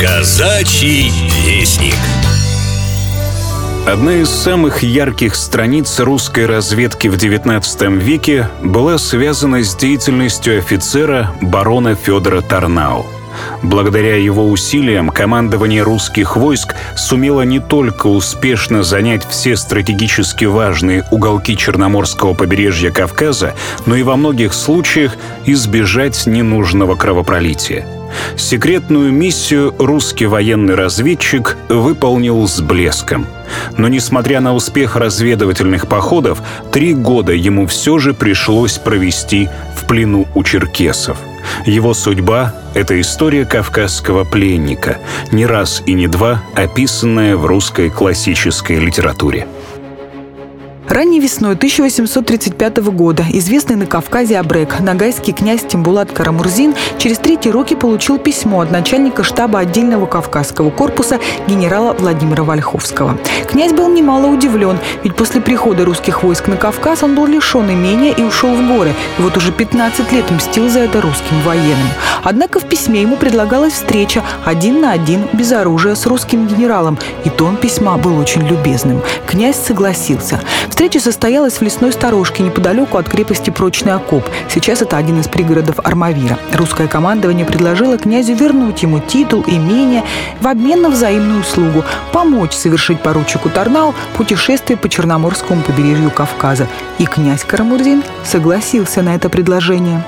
Казачий вестник. Одна из самых ярких страниц русской разведки в XIX веке была связана с деятельностью офицера барона Федора Тарнау. Благодаря его усилиям командование русских войск сумело не только успешно занять все стратегически важные уголки Черноморского побережья Кавказа, но и во многих случаях избежать ненужного кровопролития. Секретную миссию русский военный разведчик выполнил с блеском. Но несмотря на успех разведывательных походов, три года ему все же пришлось провести в плену у черкесов. Его судьба — это история кавказского пленника, не раз и не два описанная в русской классической литературе. Ранней весной 1835 года известный на Кавказе Абрек, нагайский князь Тимбулат Карамурзин через третьи руки получил письмо от начальника штаба отдельного Кавказского корпуса генерала Владимира Вольховского. Князь был немало удивлен, ведь после прихода русских войск на Кавказ он был лишен имения и ушел в горы, и вот уже 15 лет мстил за это русским военным. Однако в письме ему предлагалась встреча один на один, без оружия, с русским генералом, и тон письма был очень любезным. Князь согласился. Встреча состоялась в лесной сторожке неподалеку от крепости Прочный окоп. Сейчас это один из пригородов Армавира. Русское командование предложило князю вернуть ему титул, имение в обмен на взаимную услугу – помочь совершить поручику Тарнау путешествие по Черноморскому побережью Кавказа. И князь Карамурзин согласился на это предложение.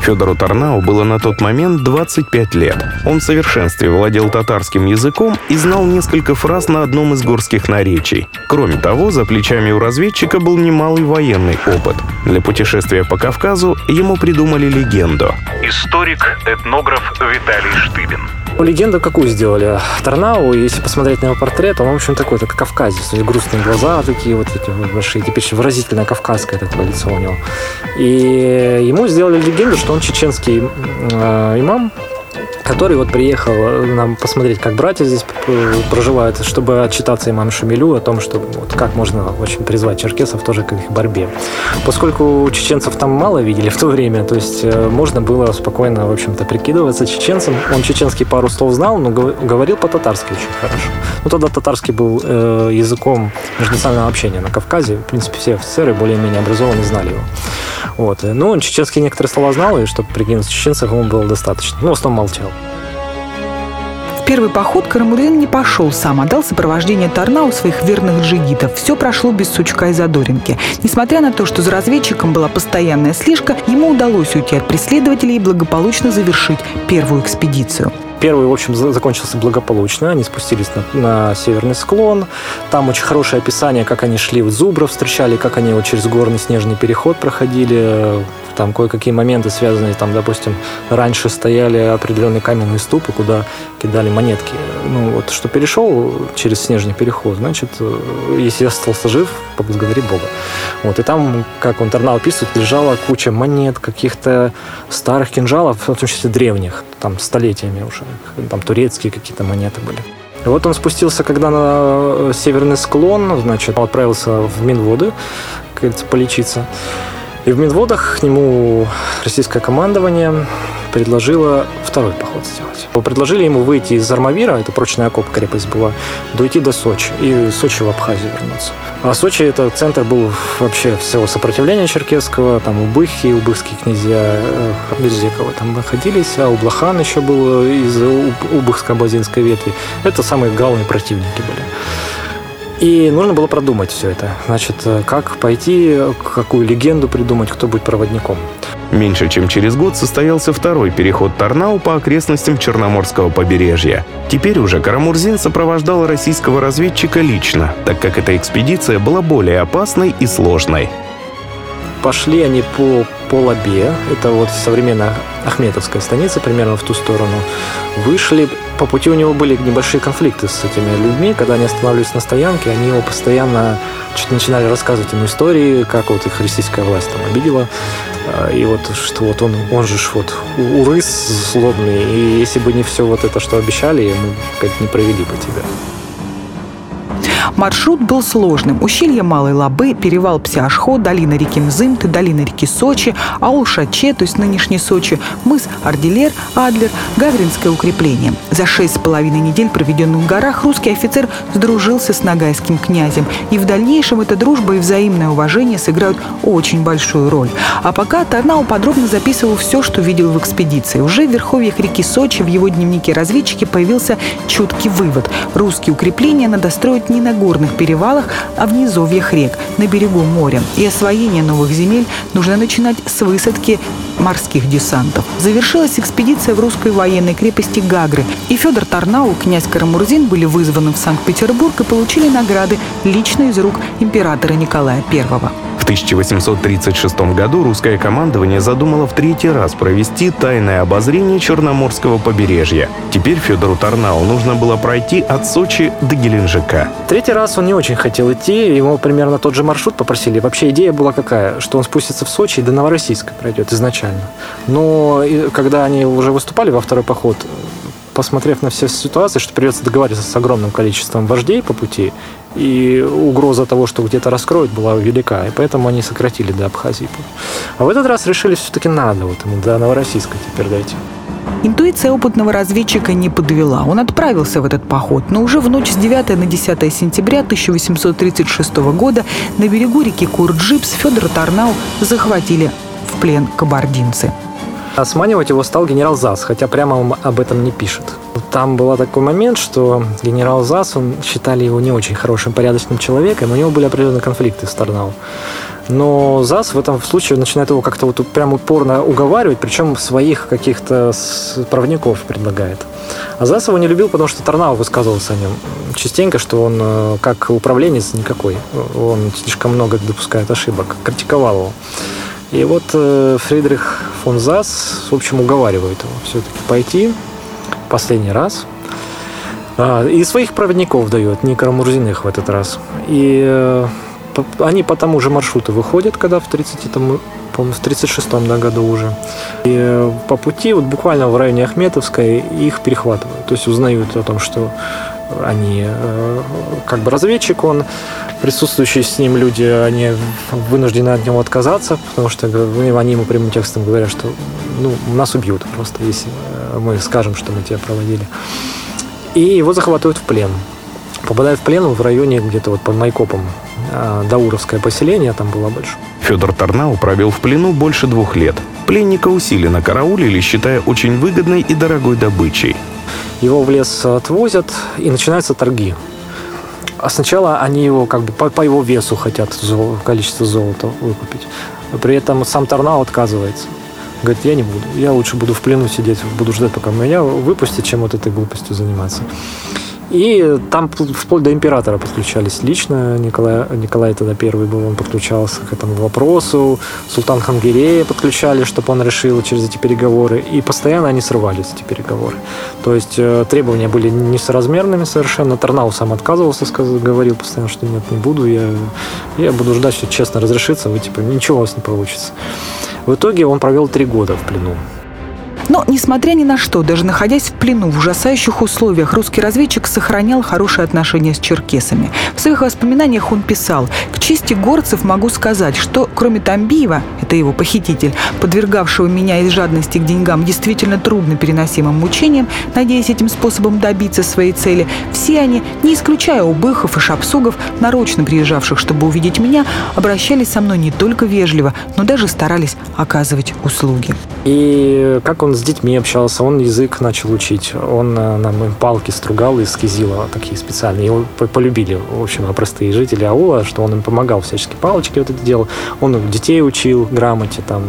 Федору Тарнау было на тот момент 25 лет. Он в совершенстве владел татарским языком и знал несколько фраз на одном из горских наречий. Кроме того, за плечами у разведчика был немалый военный опыт. Для путешествия по Кавказу ему придумали легенду. Историк, этнограф Виталий Штыбин. Легенду какую сделали? Тарнау, если посмотреть на его портрет, он, в общем, такой, как кавказец. То есть грустные глаза такие вот эти большие, типично выразительно кавказское такое лицо у него. И ему сделали легенду, что он чеченский э, имам, который вот приехал э, нам посмотреть, как братья здесь проживают, чтобы отчитаться имам Шамилю о том, что вот как можно очень призвать черкесов тоже к их борьбе. Поскольку чеченцев там мало видели в то время, то есть э, можно было спокойно, в общем-то, прикидываться чеченцем. Он чеченский пару слов знал, но говорил по-татарски очень хорошо. Ну, тогда татарский был э, языком межнационального общения на Кавказе. В принципе, все офицеры более-менее образованные знали его. Вот. Ну, он чеченские некоторые слова знал, и чтобы прикинуться чеченцев, ему было достаточно. Ну, в основном молчал первый поход Карамурин не пошел сам, а дал сопровождение Тарнау своих верных джигитов. Все прошло без сучка и задоринки. Несмотря на то, что за разведчиком была постоянная слежка, ему удалось уйти от преследователей и благополучно завершить первую экспедицию. Первый, в общем, закончился благополучно. Они спустились на, на северный склон. Там очень хорошее описание, как они шли в Зубров, встречали, как они вот через горный снежный переход проходили. Там кое-какие моменты связанные, там, допустим, раньше стояли определенные каменные ступы, куда кидали монетки. Ну, вот что перешел через снежный переход, значит, э, если остался жив, поблагодари Бога. Вот, и там, как он Тарнау описывает, лежала куча монет, каких-то старых кинжалов, в том числе древних, там, столетиями уже. Там турецкие какие-то монеты были. Вот он спустился, когда на э, северный склон, значит, отправился в Минводы, как говорится, полечиться. И в Медводах к нему российское командование предложило второй поход сделать. Предложили ему выйти из Армавира, это прочная окоп крепость была, дойти до Сочи и Сочи в Абхазию вернуться. А Сочи это центр был вообще всего сопротивления черкесского, там Убыхи, убыхские князья э, Берзекова там находились, а Ублахан еще был из Убыхско-Базинской ветви. Это самые главные противники были. И нужно было продумать все это. Значит, э, как пойти, какую легенду придумать, кто будет проводником. Меньше чем через год состоялся второй переход Тарнау по окрестностям Черноморского побережья. Теперь уже Карамурзин сопровождал российского разведчика лично, так как эта экспедиция была более опасной и сложной. Пошли они по Полобе, это вот современная Ахметовская станица, примерно в ту сторону. Вышли, по пути у него были небольшие конфликты с этими людьми, когда они останавливались на стоянке, они его постоянно что-то начинали рассказывать ему истории, как вот их российская власть там обидела, а, и вот что вот он, он же вот урыс злобный, и если бы не все вот это, что обещали, мы как не провели бы тебя. Маршрут был сложным. Ущелье Малой Лабы, перевал Псиашхо, долина реки Мзымты, долина реки Сочи, аул Шаче, то есть нынешний Сочи, мыс Арделер, Адлер, Гавринское укрепление. За шесть с половиной недель, проведенных в горах, русский офицер сдружился с нагайским князем. И в дальнейшем эта дружба и взаимное уважение сыграют очень большую роль. А пока Тарнау подробно записывал все, что видел в экспедиции. Уже в верховьях реки Сочи в его дневнике разведчики появился четкий вывод. Русские укрепления надо строить не на горных перевалах, а в низовьях рек, на берегу моря. И освоение новых земель нужно начинать с высадки морских десантов. Завершилась экспедиция в русской военной крепости Гагры. И Федор Тарнау, князь Карамурзин были вызваны в Санкт-Петербург и получили награды лично из рук императора Николая I. В 1836 году русское командование задумало в третий раз провести тайное обозрение Черноморского побережья. Теперь Федору Тарнау нужно было пройти от Сочи до Геленджика. Третий раз он не очень хотел идти, ему примерно тот же маршрут попросили. Вообще идея была какая, что он спустится в Сочи и до Новороссийска пройдет изначально. Но когда они уже выступали во второй поход, посмотрев на все ситуации, что придется договариваться с огромным количеством вождей по пути, и угроза того, что где-то раскроют, была велика, и поэтому они сократили до Абхазии. А в этот раз решили, все-таки надо вот ему до Новороссийска теперь дойти. Интуиция опытного разведчика не подвела. Он отправился в этот поход, но уже в ночь с 9 на 10 сентября 1836 года на берегу реки Курджипс Федора Торнау захватили в плен кабардинцы. А сманивать его стал генерал Засс, хотя прямо он об этом не пишет. Там был такой момент, что генерал Засс, он считали его не очень хорошим, порядочным человеком, у него были определенные конфликты с Торнау. Но Засс в этом случае начинает его как-то вот прям упорно уговаривать, причем своих каких-то проводников предлагает. А Засс его не любил, потому что Торнау высказывался о нем частенько, что он э, как управленец никакой. Он слишком много допускает ошибок. Критиковал его. И вот э, Фридрих фон Зас, в общем, уговаривает его все-таки пойти последний раз. А, и своих проводников дает, не Карамурзиных в этот раз. И э, они по тому же маршруту выходят, когда в 30 там, по-моему, в 36-м да, году уже. И э, по пути, вот буквально в районе Ахметовской, их перехватывают. То есть узнают о том, что они э, как бы разведчик, он присутствующие с ним люди, они вынуждены от него отказаться, потому что они ему прямым текстом говорят, что ну, нас убьют просто, если э, мы скажем, что мы тебя проводили. И его захватывают в плен. Попадает в плен в районе где-то вот под Майкопом. Э, Дауровское поселение там было больше. Федор Тарнау провел в плену больше двух лет. Пленника усиленно караулили, считая очень выгодной и дорогой добычей. Его в лес отвозят, и начинаются торги. А сначала они его как бы по, по его весу хотят количество золота выкупить. При этом сам Торнау отказывается. Говорит, я не буду. Я лучше буду в плену сидеть, буду ждать, пока меня выпустят, чем вот этой глупостью заниматься. И там вплоть до императора подключались лично. Николай, Николай тогда первый был, он подключался к этому вопросу. Султан Хангирея подключали, чтобы он решил через эти переговоры. И постоянно они срывались, эти переговоры. То есть э, требования были несоразмерными совершенно. Тарнау сам отказывался, сказал, говорил постоянно, что нет, не буду. Я, я буду ждать, что честно разрешится. Вы типа, ничего у вас не получится. В итоге он провел три года в плену. Но, несмотря ни на что, даже находясь в плену в ужасающих условиях, русский разведчик сохранял хорошие отношения с черкесами. В своих воспоминаниях он писал, «К чести горцев могу сказать, что кроме Тамбиева, это его похититель, подвергавшего меня из жадности к деньгам действительно трудно переносимым мучениям, надеясь этим способом добиться своей цели, все они, не исключая убыхов и шапсугов, нарочно приезжавших, чтобы увидеть меня, обращались со мной не только вежливо, но даже старались оказывать услуги. И как он с детьми общался, он язык начал учить, он э, нам палки стругал из кизила, такие специальные. Его полюбили, в общем, простые жители аула, что он им помогал всячески палочки вот это делал. Он детей учил грамоте, там,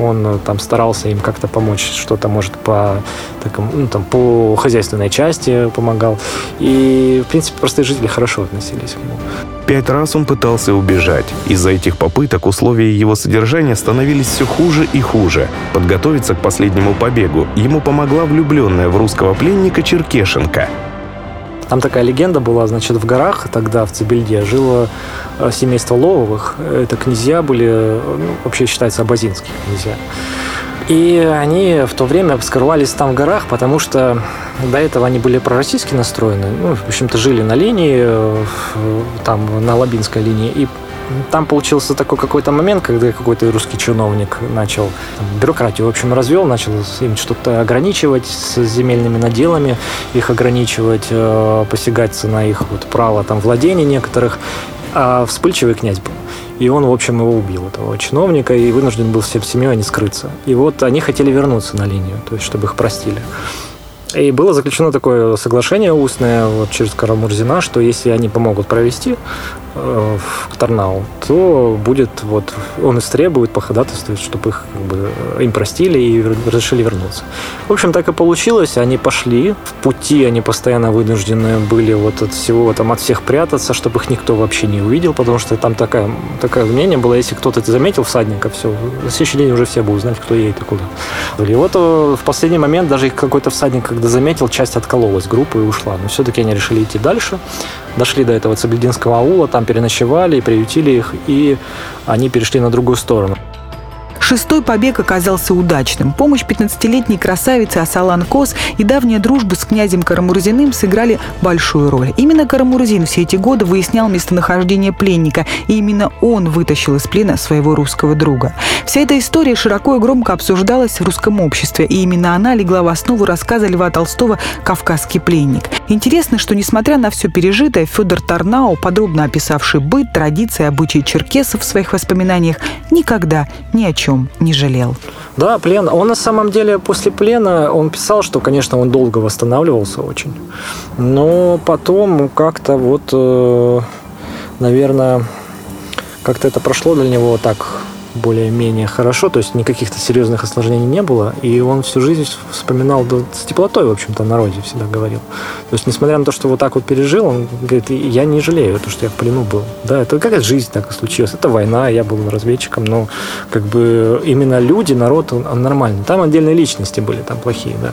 он э, там старался им как-то помочь, что-то, может, по, такому, ну, там, по хозяйственной части помогал. И, в принципе, простые жители хорошо относились к нему. Пять раз он пытался убежать. Из-за этих попыток условия его содержания становились все хуже и хуже. Подготовиться к последнему побегу ему помогла влюбленная в русского пленника Черкешенко. Там такая легенда была, значит, в горах тогда, в Цибельде, жило э, семейство Лововых. Это князья были, ну, вообще считается, абазинские князья. И они в то время скрывались там в горах, потому что до этого они были пророссийски настроены. Ну, в общем-то, жили на линии, э, там, на Лабинской линии. И там получился такой какой-то момент, когда какой-то русский чиновник начал там, бюрократию, в общем, развел, начал им что-то ограничивать с земельными наделами, их ограничивать, э, посягаться на их вот право там владения некоторых. А вспыльчивый князь был. И он, в общем, его убил, этого чиновника, и вынужден был всем семьей не скрыться. И вот они хотели вернуться на линию, то есть чтобы их простили. И было заключено такое соглашение устное вот, через Карамурзина, что если они помогут провести э, в Тарнау, то будет вот он истребует, походатайствует, чтобы их как бы, им простили и разрешили вернуться. В общем, так и получилось. Они пошли в пути, они постоянно вынуждены были вот от всего там от всех прятаться, чтобы их никто вообще не увидел, потому что там такая, такое мнение было, если кто-то заметил всадника, все, на следующий день уже все будут знать, кто едет и куда. И вот э, в последний момент даже их какой-то всадник, когда заметил, часть откололась группы и ушла. Но все-таки они решили идти дальше. Дошли до этого Цаблединского аула, там переночевали, приютили их, и они перешли на другую сторону. Шестой побег оказался удачным. Помощь 15-летней красавицы Асалан Кос и давняя дружба с князем Карамурзиным сыграли большую роль. Именно Карамурзин все эти годы выяснял местонахождение пленника, и именно он вытащил из плена своего русского друга. Вся эта история широко и громко обсуждалась в русском обществе, и именно она легла в основу рассказа Льва Толстого «Кавказский пленник». Интересно, что, несмотря на все пережитое, Федор Тарнау, подробно описавший быт, традиции, обычаи черкесов в своих воспоминаниях, никогда ни о чем чем не жалел. Да, плен. Он на самом деле после плена, он писал, что, конечно, он долго восстанавливался очень. Но потом как-то вот, э, наверное, как-то это прошло для него так более-менее хорошо, то есть никаких-то серьезных осложнений не было, и он всю жизнь вспоминал да, с теплотой, в общем-то, о народе всегда говорил. То есть, несмотря на то, что вот так вот пережил, он говорит, я не жалею, то, что я в плену был. Да, это какая жизнь так и случилась. Это война, я был разведчиком, но как бы именно люди, народ, он, он нормальный. Там отдельные личности были, там плохие, да.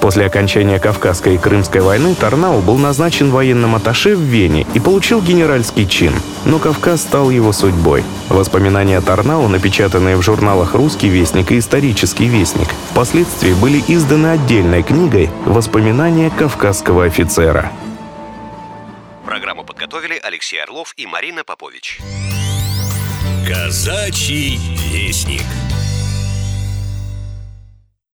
После окончания Кавказской и Крымской войны Тарнау был назначен военным атташе в Вене и получил генеральский чин. Но Кавказ стал его судьбой. Воспоминания Тарнау, напечатанные в журналах «Русский вестник» и «Исторический вестник», впоследствии были изданы отдельной книгой «Воспоминания кавказского офицера». Программу подготовили Алексей Орлов и Марина Попович. Казачий вестник.